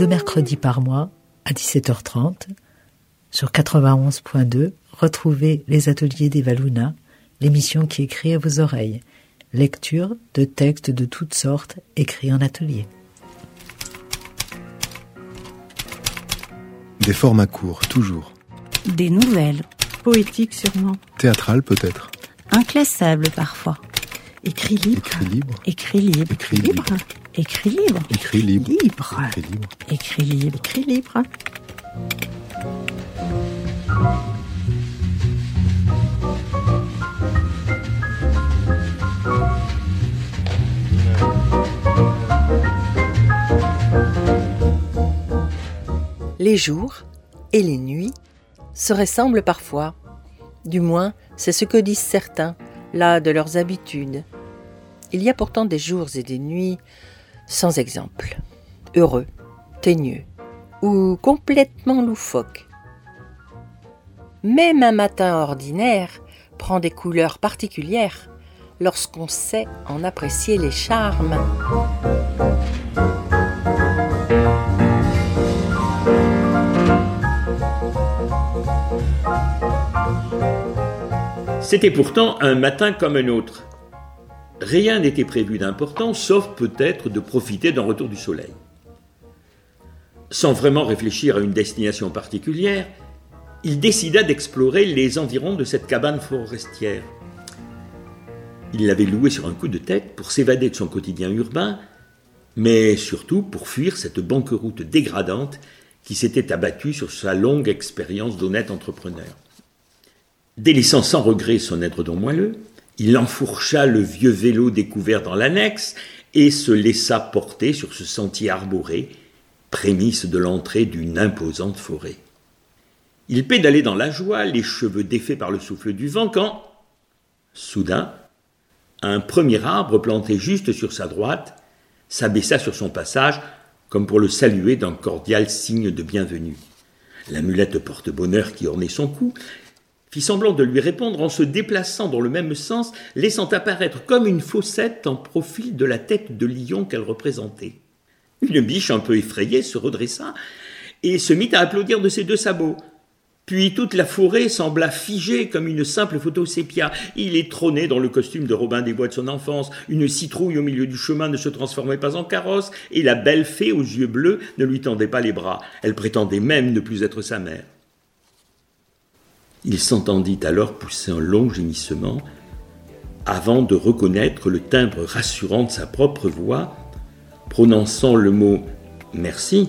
deux mercredis par mois à 17h30. Sur 91.2, retrouvez les ateliers d'Evaluna, l'émission qui écrit à vos oreilles. Lecture de textes de toutes sortes écrits en atelier. Des formats courts, toujours. Des nouvelles. Poétiques sûrement. Théâtrales peut-être. Inclassables parfois. Écrit libre. Écrit libre. Écrit libre. Écrit libre. Écrit libre. Écrit libre. Libre. Écrit libre. Écrit libre. Écrit libre. Les jours et les nuits se ressemblent parfois. Du moins, c'est ce que disent certains, là de leurs habitudes. Il y a pourtant des jours et des nuits sans exemple, heureux, teigneux ou complètement loufoques. Même un matin ordinaire prend des couleurs particulières lorsqu'on sait en apprécier les charmes. C'était pourtant un matin comme un autre. Rien n'était prévu d'important, sauf peut-être de profiter d'un retour du soleil. Sans vraiment réfléchir à une destination particulière, il décida d'explorer les environs de cette cabane forestière. Il l'avait louée sur un coup de tête pour s'évader de son quotidien urbain, mais surtout pour fuir cette banqueroute dégradante qui s'était abattue sur sa longue expérience d'honnête entrepreneur. Délaissant sans regret son édredon moelleux, il enfourcha le vieux vélo découvert dans l'annexe et se laissa porter sur ce sentier arboré, prémisse de l'entrée d'une imposante forêt. Il pédalait dans la joie, les cheveux défaits par le souffle du vent, quand, soudain, un premier arbre planté juste sur sa droite s'abaissa sur son passage comme pour le saluer d'un cordial signe de bienvenue. La mulette porte-bonheur qui ornait son cou fit semblant de lui répondre en se déplaçant dans le même sens, laissant apparaître comme une fossette en profil de la tête de lion qu'elle représentait. Une biche un peu effrayée se redressa et se mit à applaudir de ses deux sabots. Puis toute la forêt sembla figée comme une simple photo sépia. Il est trôné dans le costume de Robin des Bois de son enfance. Une citrouille au milieu du chemin ne se transformait pas en carrosse, et la belle fée aux yeux bleus ne lui tendait pas les bras. Elle prétendait même ne plus être sa mère. Il s'entendit alors pousser un long gémissement, avant de reconnaître le timbre rassurant de sa propre voix, prononçant le mot merci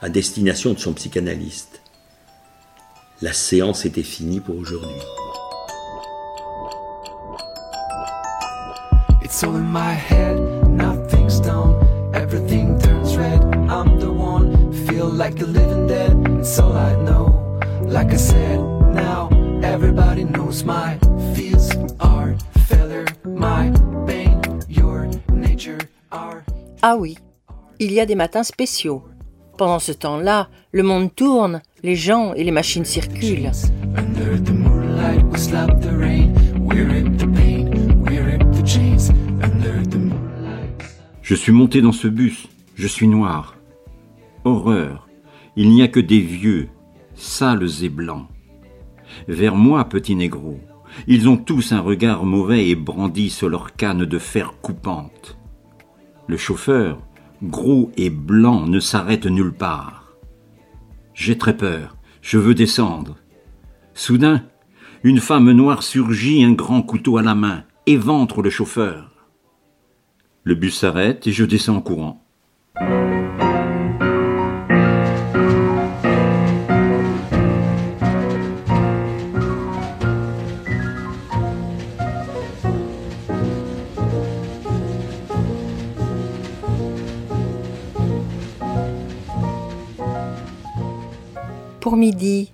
à destination de son psychanalyste. La séance était finie pour aujourd'hui. It's all in my head, nothing's everything turns red. I'm the one, feel like living dead. Like I said, now everybody knows my fears are failure, my pain, your nature are. Ah oui, il y a des matins spéciaux. Pendant ce temps-là, le monde tourne, les gens et les machines circulent. Under the moonlight, we slap the rain, we rip the pain, we rip the chains. Under the moonlight. Je suis monté dans ce bus, je suis noir. Horreur, il n'y a que des vieux, sales et blancs. Vers moi, petit négro, ils ont tous un regard mauvais et brandissent leur canne de fer coupante. Le chauffeur, gros et blanc, ne s'arrête nulle part. J'ai très peur, je veux descendre. Soudain, une femme noire surgit, un grand couteau à la main, éventre le chauffeur. Le bus s'arrête et je descends en courant. Pour midi,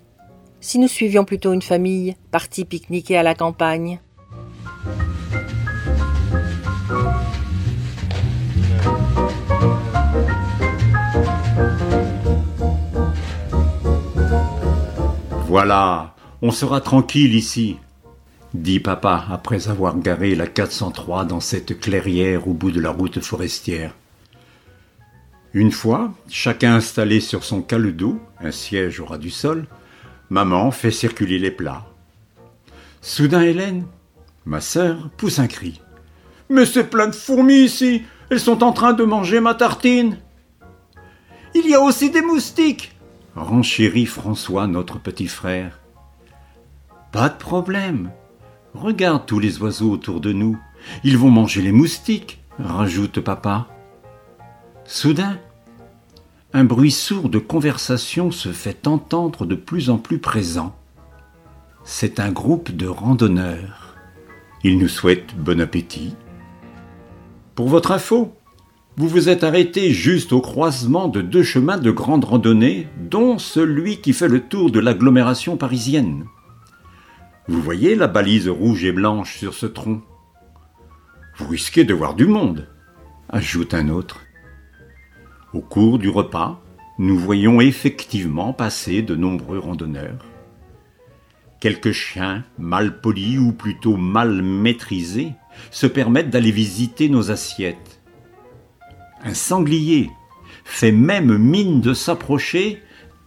si nous suivions plutôt une famille partie pique-niquer à la campagne, Voilà, on sera tranquille ici, dit papa après avoir garé la 403 dans cette clairière au bout de la route forestière. Une fois, chacun installé sur son caledo, un siège au ras du sol, maman fait circuler les plats. Soudain, Hélène, ma sœur, pousse un cri. Mais c'est plein de fourmis ici Elles sont en train de manger ma tartine Il y a aussi des moustiques renchérit François, notre petit frère. Pas de problème. Regarde tous les oiseaux autour de nous. Ils vont manger les moustiques, rajoute papa. Soudain, un bruit sourd de conversation se fait entendre de plus en plus présent. C'est un groupe de randonneurs. Ils nous souhaitent bon appétit. Pour votre info, vous vous êtes arrêté juste au croisement de deux chemins de grande randonnée, dont celui qui fait le tour de l'agglomération parisienne. Vous voyez la balise rouge et blanche sur ce tronc Vous risquez de voir du monde, ajoute un autre. Au cours du repas, nous voyons effectivement passer de nombreux randonneurs. Quelques chiens mal polis ou plutôt mal maîtrisés se permettent d'aller visiter nos assiettes. Un sanglier fait même mine de s'approcher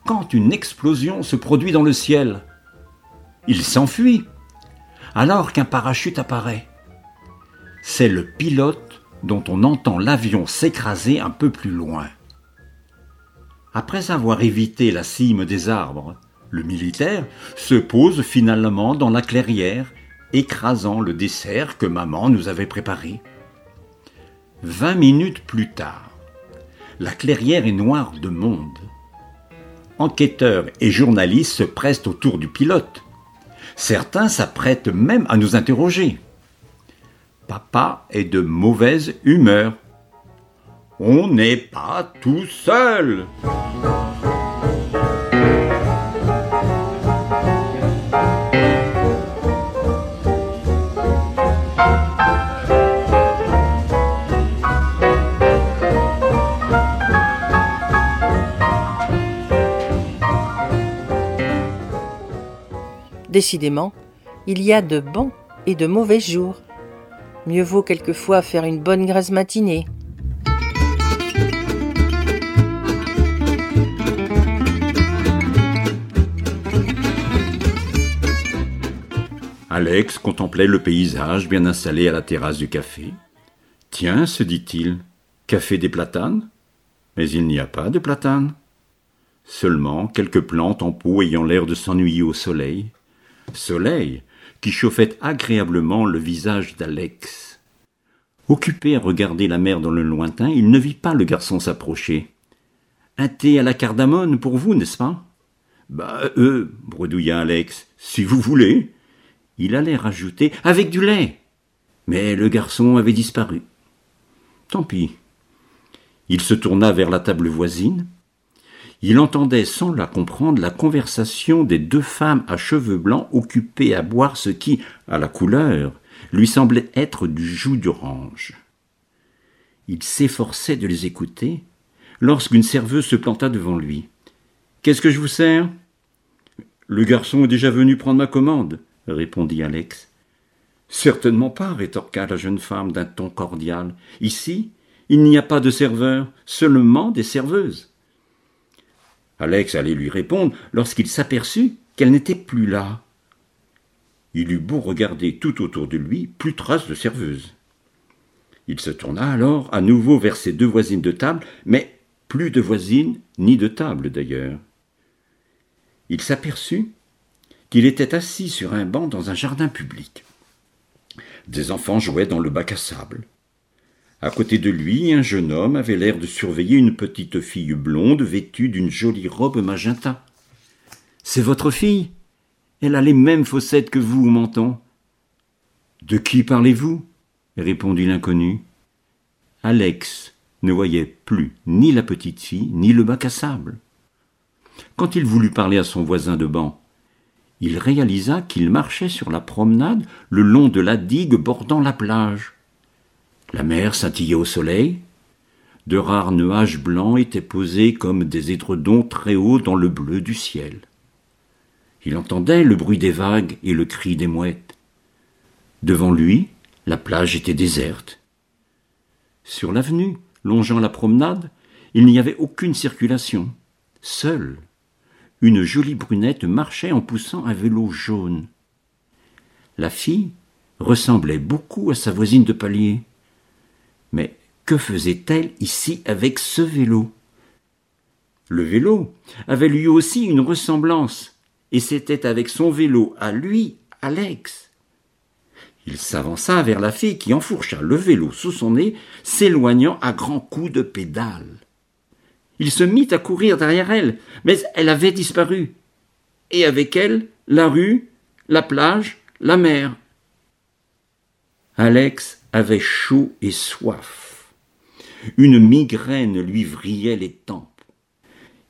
quand une explosion se produit dans le ciel. Il s'enfuit alors qu'un parachute apparaît. C'est le pilote dont on entend l'avion s'écraser un peu plus loin. Après avoir évité la cime des arbres, le militaire se pose finalement dans la clairière, écrasant le dessert que maman nous avait préparé. Vingt minutes plus tard, la clairière est noire de monde. Enquêteurs et journalistes se pressent autour du pilote. Certains s'apprêtent même à nous interroger. Papa est de mauvaise humeur. On n'est pas tout seul. Décidément, il y a de bons et de mauvais jours. Mieux vaut quelquefois faire une bonne grasse matinée. Alex contemplait le paysage bien installé à la terrasse du café. Tiens, se dit-il, café des platanes? Mais il n'y a pas de platanes. Seulement quelques plantes en pot ayant l'air de s'ennuyer au soleil. Soleil qui chauffait agréablement le visage d'Alex. Occupé à regarder la mer dans le lointain, il ne vit pas le garçon s'approcher. Un thé à la cardamone pour vous, n'est-ce pas? Bah, euh, bredouilla Alex, si vous voulez. Il allait rajouter avec du lait. Mais le garçon avait disparu. Tant pis. Il se tourna vers la table voisine. Il entendait sans la comprendre la conversation des deux femmes à cheveux blancs occupées à boire ce qui, à la couleur, lui semblait être du jus d'orange. Il s'efforçait de les écouter lorsqu'une serveuse se planta devant lui. Qu'est-ce que je vous sers Le garçon est déjà venu prendre ma commande, répondit Alex. Certainement pas, rétorqua la jeune femme d'un ton cordial. Ici, il n'y a pas de serveur, seulement des serveuses. Alex allait lui répondre lorsqu'il s'aperçut qu'elle n'était plus là. Il eut beau regarder tout autour de lui, plus trace de serveuse. Il se tourna alors à nouveau vers ses deux voisines de table, mais plus de voisines ni de table d'ailleurs. Il s'aperçut qu'il était assis sur un banc dans un jardin public. Des enfants jouaient dans le bac à sable. À côté de lui, un jeune homme avait l'air de surveiller une petite fille blonde vêtue d'une jolie robe magenta. C'est votre fille? Elle a les mêmes fossettes que vous menton. De qui parlez-vous? répondit l'inconnu. Alex ne voyait plus ni la petite fille, ni le bac à sable. Quand il voulut parler à son voisin de banc, il réalisa qu'il marchait sur la promenade le long de la digue bordant la plage. La mer scintillait au soleil. De rares nuages blancs étaient posés comme des édredons très hauts dans le bleu du ciel. Il entendait le bruit des vagues et le cri des mouettes. Devant lui, la plage était déserte. Sur l'avenue, longeant la promenade, Il n'y avait aucune circulation. Seule, une jolie brunette marchait en poussant un vélo jaune. La fille ressemblait beaucoup à sa voisine de palier. Que faisait-elle ici avec ce vélo? Le vélo avait lui aussi une ressemblance, et c'était avec son vélo à lui, Alex. Il s'avança vers la fille qui enfourcha le vélo sous son nez, s'éloignant à grands coups de pédale. Il se mit à courir derrière elle, mais elle avait disparu. Et avec elle, la rue, la plage, la mer. Alex avait chaud et soif. Une migraine lui vrillait les tempes.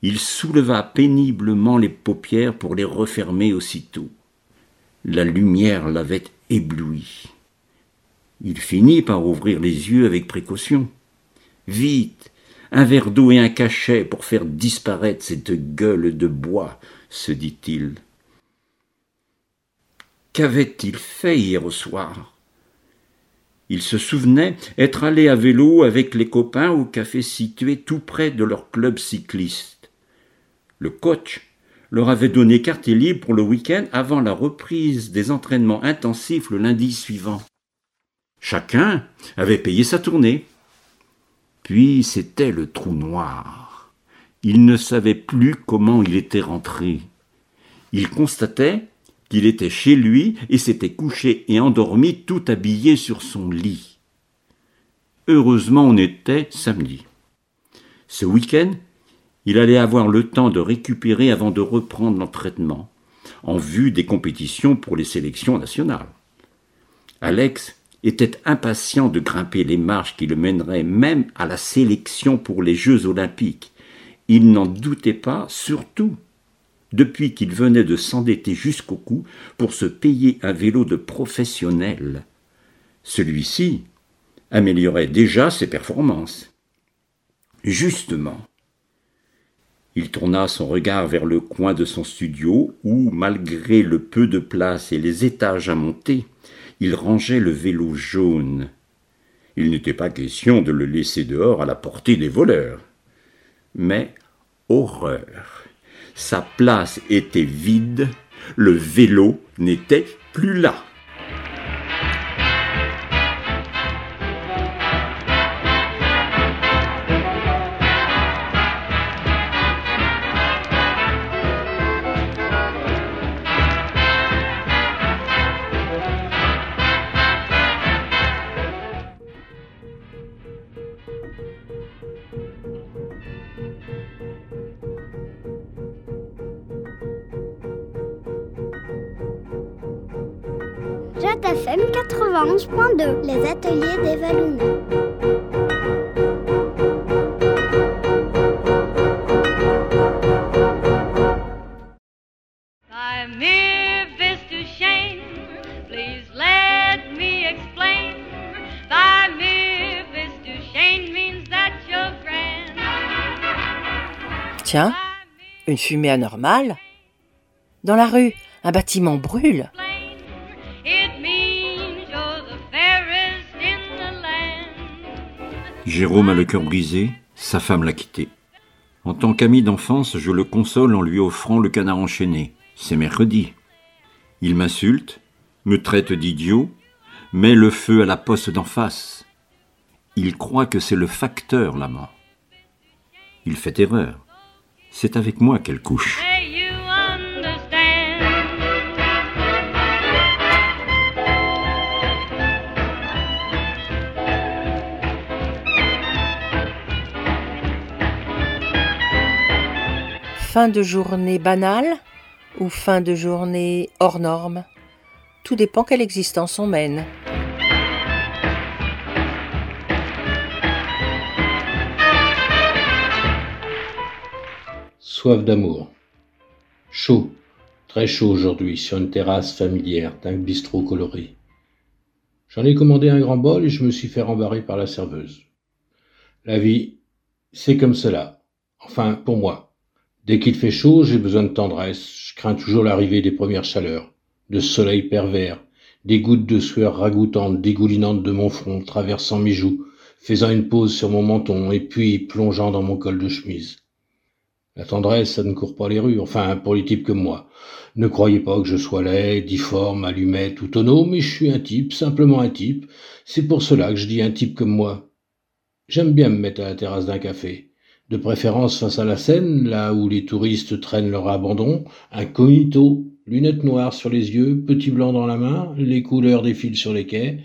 Il souleva péniblement les paupières pour les refermer aussitôt. La lumière l'avait ébloui. Il finit par ouvrir les yeux avec précaution. Vite, un verre d'eau et un cachet pour faire disparaître cette gueule de bois, se dit-il. Qu'avait-il fait hier au soir? Il se souvenait être allé à vélo avec les copains au café situé tout près de leur club cycliste. Le coach leur avait donné carte libre pour le week-end avant la reprise des entraînements intensifs le lundi suivant. Chacun avait payé sa tournée. Puis c'était le trou noir. Il ne savait plus comment il était rentré. Il constatait qu'il était chez lui et s'était couché et endormi tout habillé sur son lit. Heureusement on était samedi. Ce week-end, il allait avoir le temps de récupérer avant de reprendre l'entraînement, en vue des compétitions pour les sélections nationales. Alex était impatient de grimper les marches qui le mèneraient même à la sélection pour les Jeux olympiques. Il n'en doutait pas, surtout depuis qu'il venait de s'endetter jusqu'au cou pour se payer un vélo de professionnel. Celui-ci améliorait déjà ses performances. Justement, il tourna son regard vers le coin de son studio où, malgré le peu de place et les étages à monter, il rangeait le vélo jaune. Il n'était pas question de le laisser dehors à la portée des voleurs. Mais, horreur, sa place était vide, le vélo n'était plus là. 91.2, les ateliers des Valounais. Tiens, une fumée anormale? Dans la rue, un bâtiment brûle. Jérôme a le cœur brisé, sa femme l'a quitté. En tant qu'ami d'enfance, je le console en lui offrant le canard enchaîné. C'est mercredi. Il m'insulte, me traite d'idiot, met le feu à la poste d'en face. Il croit que c'est le facteur, l'amant. Il fait erreur. C'est avec moi qu'elle couche. Fin de journée banale ou fin de journée hors norme Tout dépend quelle existence on mène. Soif d'amour. Chaud, très chaud aujourd'hui, sur une terrasse familière d'un bistrot coloré. J'en ai commandé un grand bol et je me suis fait rembarrer par la serveuse. La vie, c'est comme cela. Enfin, pour moi. Dès qu'il fait chaud, j'ai besoin de tendresse, je crains toujours l'arrivée des premières chaleurs, de soleil pervers, des gouttes de sueur ragoûtantes dégoulinantes de mon front, traversant mes joues, faisant une pause sur mon menton et puis plongeant dans mon col de chemise. La tendresse, ça ne court pas les rues, enfin pour les types comme moi. Ne croyez pas que je sois laid, difforme, allumette ou tonneau, mais je suis un type, simplement un type. C'est pour cela que je dis un type comme moi. J'aime bien me mettre à la terrasse d'un café, de préférence face à la Seine, là où les touristes traînent leur abandon, incognito, lunettes noires sur les yeux, petit blanc dans la main, les couleurs défilent sur les quais,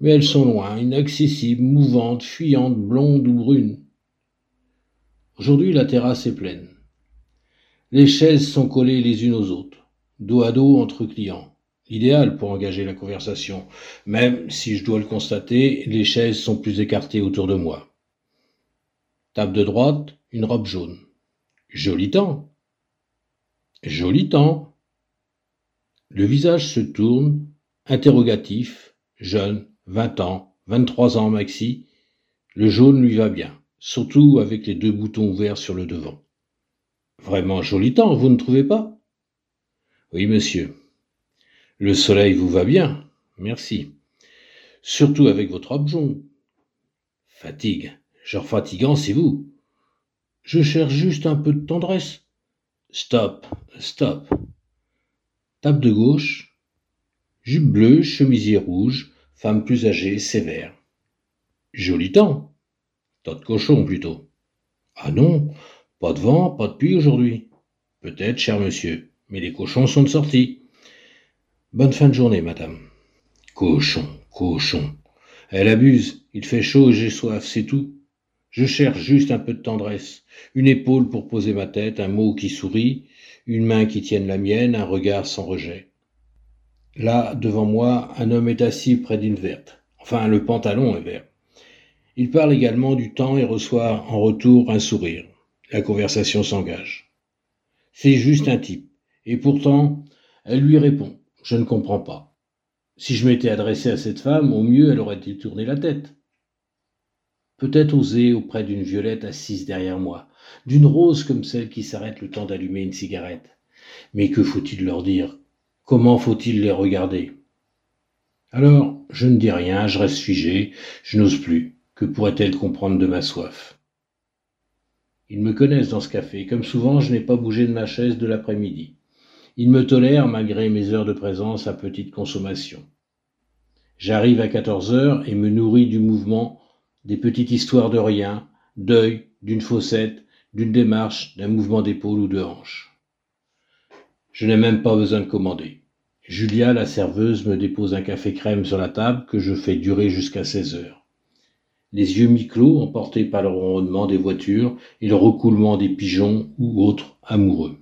mais elles sont loin, inaccessibles, mouvantes, fuyantes, blondes ou brunes. Aujourd'hui, la terrasse est pleine. Les chaises sont collées les unes aux autres, dos à dos entre clients. Idéal pour engager la conversation, même si je dois le constater, les chaises sont plus écartées autour de moi. Table de droite, une robe jaune. Joli temps. Joli temps. Le visage se tourne, interrogatif, jeune, vingt ans, vingt-trois ans maxi. Le jaune lui va bien surtout avec les deux boutons ouverts sur le devant. Vraiment joli temps, vous ne trouvez pas? Oui, monsieur. Le soleil vous va bien, merci. Surtout avec votre robe jaune. Fatigue. Genre fatigant, c'est vous. Je cherche juste un peu de tendresse. Stop, stop. Table de gauche. Jupe bleue, chemisier rouge, femme plus âgée, sévère. Joli temps. Tas de cochons plutôt. Ah non, pas de vent, pas de pluie aujourd'hui. Peut-être, cher monsieur, mais les cochons sont de sortie. Bonne fin de journée, madame. Cochon, cochon. Elle abuse, il fait chaud j'ai soif, c'est tout. Je cherche juste un peu de tendresse, une épaule pour poser ma tête, un mot qui sourit, une main qui tienne la mienne, un regard sans rejet. Là, devant moi, un homme est assis près d'une verte. Enfin, le pantalon est vert. Il parle également du temps et reçoit en retour un sourire. La conversation s'engage. C'est juste un type. Et pourtant, elle lui répond. Je ne comprends pas. Si je m'étais adressé à cette femme, au mieux elle aurait détourné la tête? Peut-être oser auprès d'une violette assise derrière moi, d'une rose comme celle qui s'arrête le temps d'allumer une cigarette. Mais que faut-il leur dire? Comment faut-il les regarder? Alors, je ne dis rien, je reste figé, je n'ose plus. Que pourrait-elle comprendre de ma soif? Ils me connaissent dans ce café. Comme souvent, je n'ai pas bougé de ma chaise de l'après-midi. Ils me tolèrent malgré mes heures de présence à petite consommation. J'arrive à 14 heures et me nourris du mouvement, des petites histoires de rien, d'œil, d'une fossette, d'une démarche, d'un mouvement d'épaule ou de hanche. Je n'ai même pas besoin de commander. Julia, la serveuse, me dépose un café crème sur la table que je fais durer jusqu'à 16 heures les yeux mi-clos emportés par le ronronnement des voitures et le recoulement des pigeons ou autres amoureux.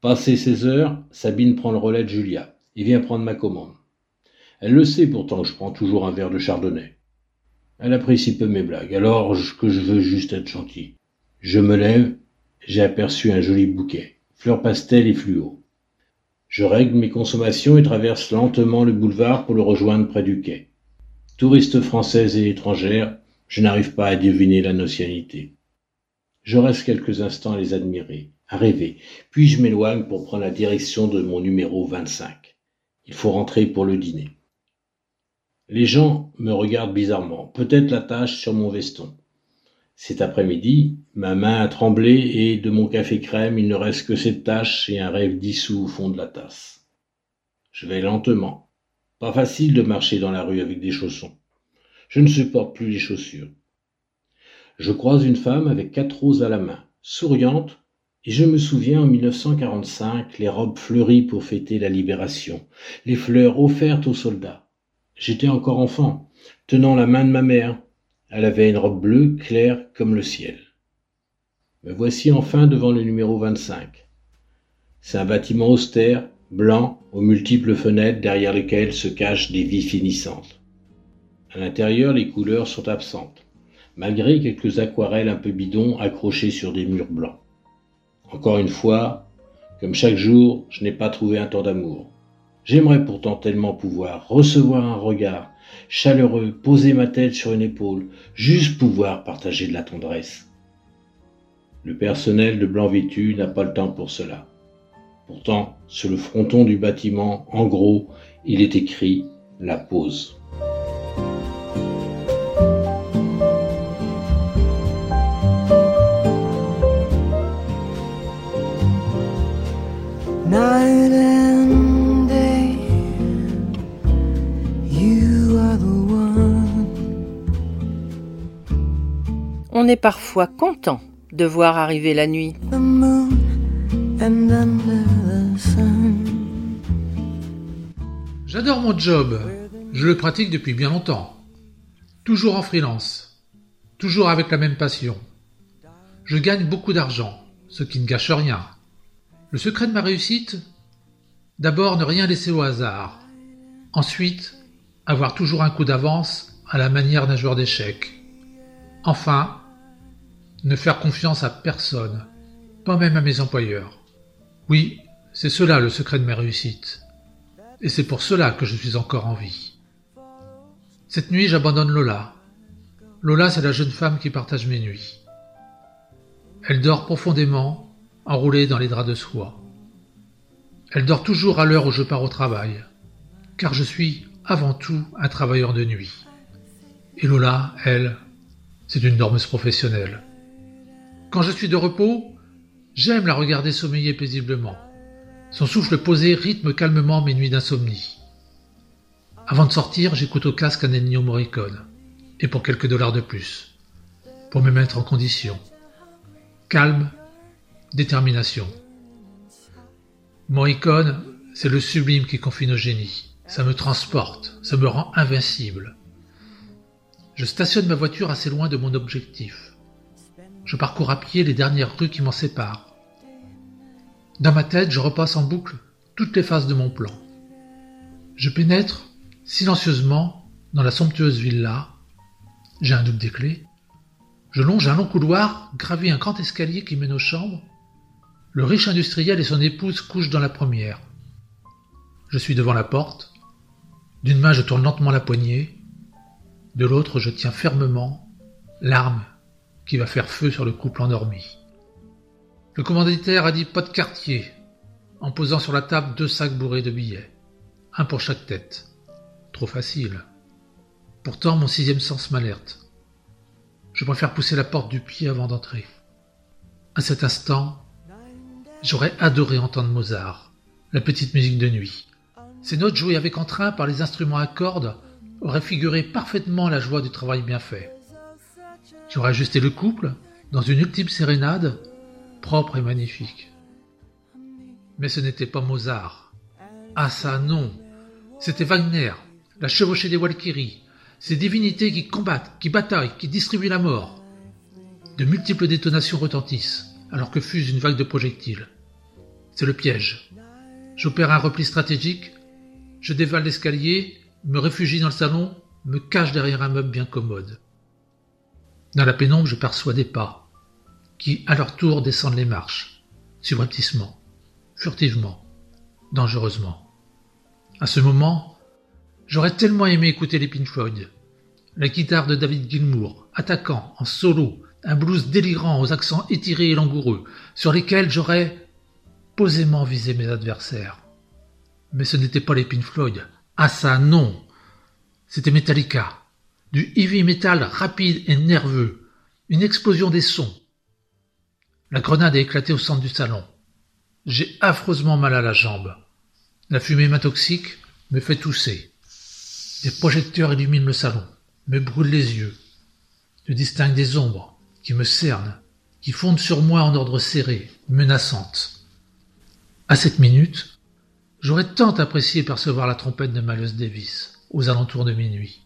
Passé seize heures, Sabine prend le relais de Julia et vient prendre ma commande. Elle le sait pourtant que je prends toujours un verre de chardonnay. Elle apprécie peu mes blagues, alors que je veux juste être gentil. Je me lève, j'ai aperçu un joli bouquet, fleurs pastel et fluo. Je règle mes consommations et traverse lentement le boulevard pour le rejoindre près du quai. Touristes françaises et étrangères, je n'arrive pas à deviner la nationalité. Je reste quelques instants à les admirer, à rêver, puis je m'éloigne pour prendre la direction de mon numéro 25. Il faut rentrer pour le dîner. Les gens me regardent bizarrement, peut-être la tache sur mon veston. Cet après-midi, ma main a tremblé et de mon café crème, il ne reste que cette tache et un rêve dissous au fond de la tasse. Je vais lentement, pas facile de marcher dans la rue avec des chaussons. Je ne supporte plus les chaussures. Je croise une femme avec quatre roses à la main, souriante, et je me souviens en 1945 les robes fleuries pour fêter la libération, les fleurs offertes aux soldats. J'étais encore enfant, tenant la main de ma mère. Elle avait une robe bleue claire comme le ciel. Me voici enfin devant le numéro 25. C'est un bâtiment austère, blanc, aux multiples fenêtres derrière lesquelles se cachent des vies finissantes. À l'intérieur, les couleurs sont absentes, malgré quelques aquarelles un peu bidons accrochées sur des murs blancs. Encore une fois, comme chaque jour, je n'ai pas trouvé un temps d'amour. J'aimerais pourtant tellement pouvoir recevoir un regard chaleureux, poser ma tête sur une épaule, juste pouvoir partager de la tendresse. Le personnel de blanc vêtu n'a pas le temps pour cela. Pourtant, sur le fronton du bâtiment, en gros, il est écrit la pause. On est parfois content de voir arriver la nuit. J'adore mon job. Je le pratique depuis bien longtemps. Toujours en freelance. Toujours avec la même passion. Je gagne beaucoup d'argent, ce qui ne gâche rien. Le secret de ma réussite? D'abord, ne rien laisser au hasard. Ensuite, avoir toujours un coup d'avance à la manière d'un joueur d'échecs. Enfin, ne faire confiance à personne, pas même à mes employeurs. Oui, c'est cela le secret de mes réussites. Et c'est pour cela que je suis encore en vie. Cette nuit, j'abandonne Lola. Lola, c'est la jeune femme qui partage mes nuits. Elle dort profondément, enroulée dans les draps de soie. Elle dort toujours à l'heure où je pars au travail, car je suis avant tout un travailleur de nuit. Et Lola, elle, c'est une dormeuse professionnelle. Quand je suis de repos, j'aime la regarder sommeiller paisiblement. Son souffle posé rythme calmement mes nuits d'insomnie. Avant de sortir, j'écoute au casque un Ennio Morricone, et pour quelques dollars de plus, pour me mettre en condition. Calme, détermination. Morricone, c'est le sublime qui confine au génie. Ça me transporte, ça me rend invincible. Je stationne ma voiture assez loin de mon objectif. Je parcours à pied les dernières rues qui m'en séparent. Dans ma tête, je repasse en boucle toutes les phases de mon plan. Je pénètre silencieusement dans la somptueuse villa. J'ai un double des clés. Je longe un long couloir, gravis un grand escalier qui mène aux chambres. Le riche industriel et son épouse couchent dans la première. Je suis devant la porte. D'une main, je tourne lentement la poignée. De l'autre, je tiens fermement l'arme qui va faire feu sur le couple endormi. Le commanditaire a dit pas de quartier, en posant sur la table deux sacs bourrés de billets, un pour chaque tête. Trop facile. Pourtant, mon sixième sens m'alerte. Je préfère pousser la porte du pied avant d'entrer. À cet instant, j'aurais adoré entendre Mozart, la petite musique de nuit. Ces notes jouées avec entrain par les instruments à cordes auraient figuré parfaitement la joie du travail bien fait. J'aurais ajusté le couple dans une ultime sérénade propre et magnifique. Mais ce n'était pas Mozart. Ah ça non, c'était Wagner, la chevauchée des Walkyries, ces divinités qui combattent, qui bataillent, qui distribuent la mort. De multiples détonations retentissent, alors que fuse une vague de projectiles. C'est le piège. J'opère un repli stratégique, je dévale l'escalier, me réfugie dans le salon, me cache derrière un meuble bien commode. Dans la pénombre, je perçois des pas, qui, à leur tour, descendent les marches, subrepticement, furtivement, dangereusement. À ce moment, j'aurais tellement aimé écouter les Pink Floyd. La guitare de David Gilmour, attaquant, en solo, un blues délirant aux accents étirés et langoureux, sur lesquels j'aurais posément visé mes adversaires. Mais ce n'était pas les Pink Floyd. Ah ça, non C'était Metallica. Du heavy metal rapide et nerveux. Une explosion des sons. La grenade a éclaté au centre du salon. J'ai affreusement mal à la jambe. La fumée m'intoxique, me fait tousser. Des projecteurs illuminent le salon, me brûlent les yeux. Je distingue des ombres qui me cernent, qui fondent sur moi en ordre serré, menaçantes. À cette minute, j'aurais tant apprécié percevoir la trompette de Miles Davis aux alentours de minuit.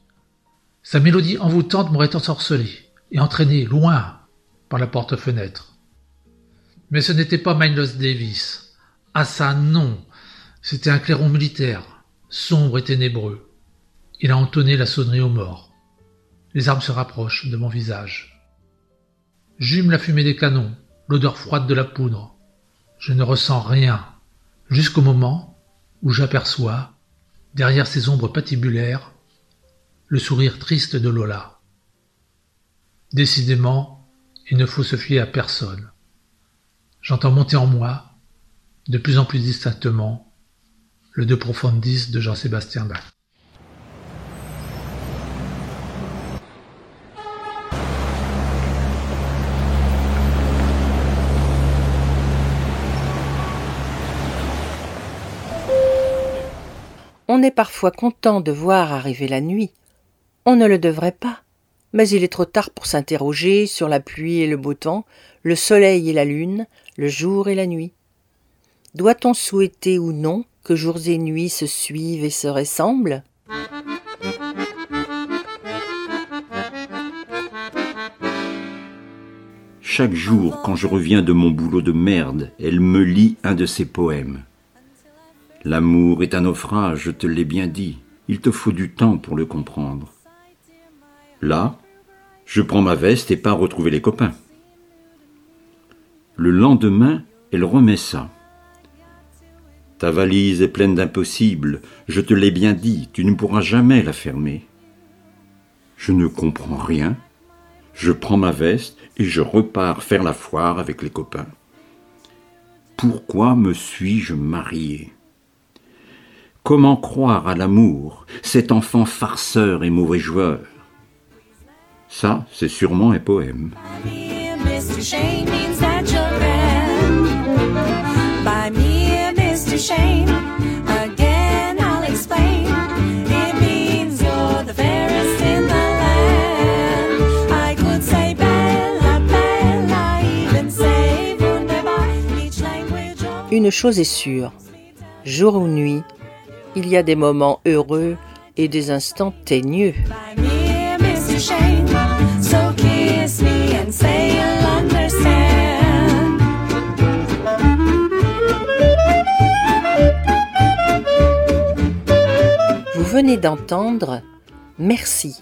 Sa mélodie envoûtante m'aurait ensorcelé et entraîné loin par la porte-fenêtre. Mais ce n'était pas Miles Davis. Ah ça, non. C'était un clairon militaire, sombre et ténébreux. Il a entonné la sonnerie aux morts. Les armes se rapprochent de mon visage. J'hume la fumée des canons, l'odeur froide de la poudre. Je ne ressens rien, jusqu'au moment où j'aperçois, derrière ces ombres patibulaires, le sourire triste de Lola. Décidément, il ne faut se fier à personne. J'entends monter en moi, de plus en plus distinctement, le De Profundis de Jean-Sébastien Bach. On est parfois content de voir arriver la nuit. On ne le devrait pas. Mais il est trop tard pour s'interroger sur la pluie et le beau temps, le soleil et la lune, le jour et la nuit. Doit-on souhaiter ou non que jours et nuits se suivent et se ressemblent? Chaque jour, quand je reviens de mon boulot de merde, elle me lit un de ses poèmes. L'amour est un naufrage, je te l'ai bien dit. Il te faut du temps pour le comprendre. Là, je prends ma veste et pars retrouver les copains. Le lendemain, elle remet ça. Ta valise est pleine d'impossibles, je te l'ai bien dit, tu ne pourras jamais la fermer. Je ne comprends rien. Je prends ma veste et je repars faire la foire avec les copains. Pourquoi me suis-je marié? Comment croire à l'amour, cet enfant farceur et mauvais joueur? Ça, c'est sûrement un poème. Une chose est sûre, jour ou nuit, il y a des moments heureux et des instants teigneux. Vous venez d'entendre Merci,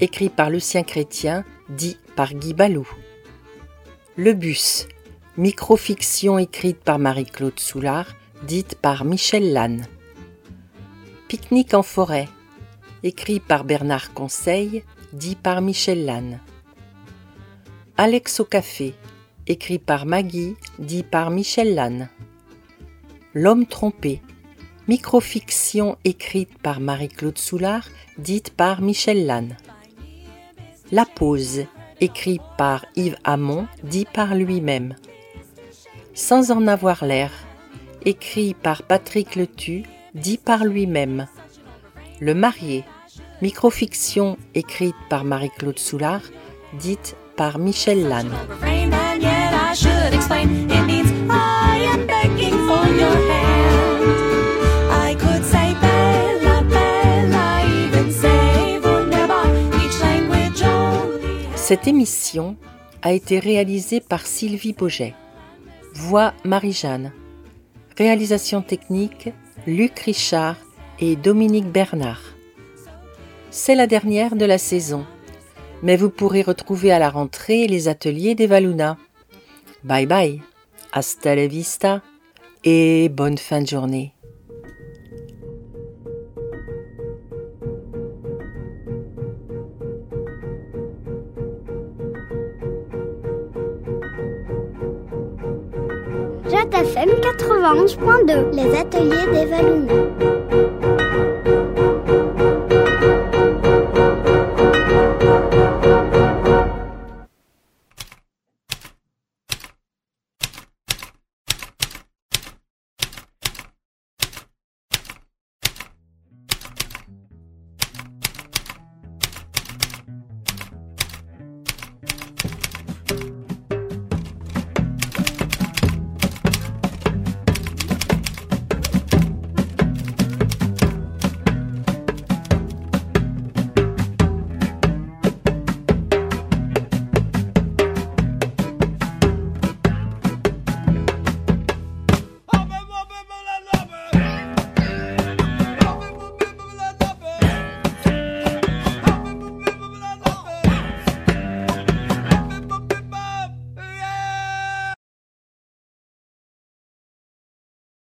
écrit par Lucien Chrétien, dit par Guy Ballou. Le bus, microfiction écrite par Marie-Claude Soulard, dite par Michel Lannes. Pique-nique en forêt, écrit par Bernard Conseil, dit par Michel Lannes. Alex au café, écrit par Maggie, dit par Michel Lannes. L'homme trompé, microfiction écrite par Marie-Claude Soulard, dite par Michel Lannes. La pause, écrit par Yves Hamon, dit par lui-même. Sans en avoir l'air, écrit par Patrick Letu, dit par lui-même. Le marié, microfiction écrite par Marie-Claude Soulard, dite par Michel Lannes. Cette émission a été réalisée par Sylvie Boget. Voix Marie-Jeanne. Réalisation technique Luc Richard et Dominique Bernard. C'est la dernière de la saison, mais vous pourrez retrouver à la rentrée les ateliers d'Evaluna. Bye bye, hasta la vista et bonne fin de journée. JFM 91.2, les ateliers des Valouna.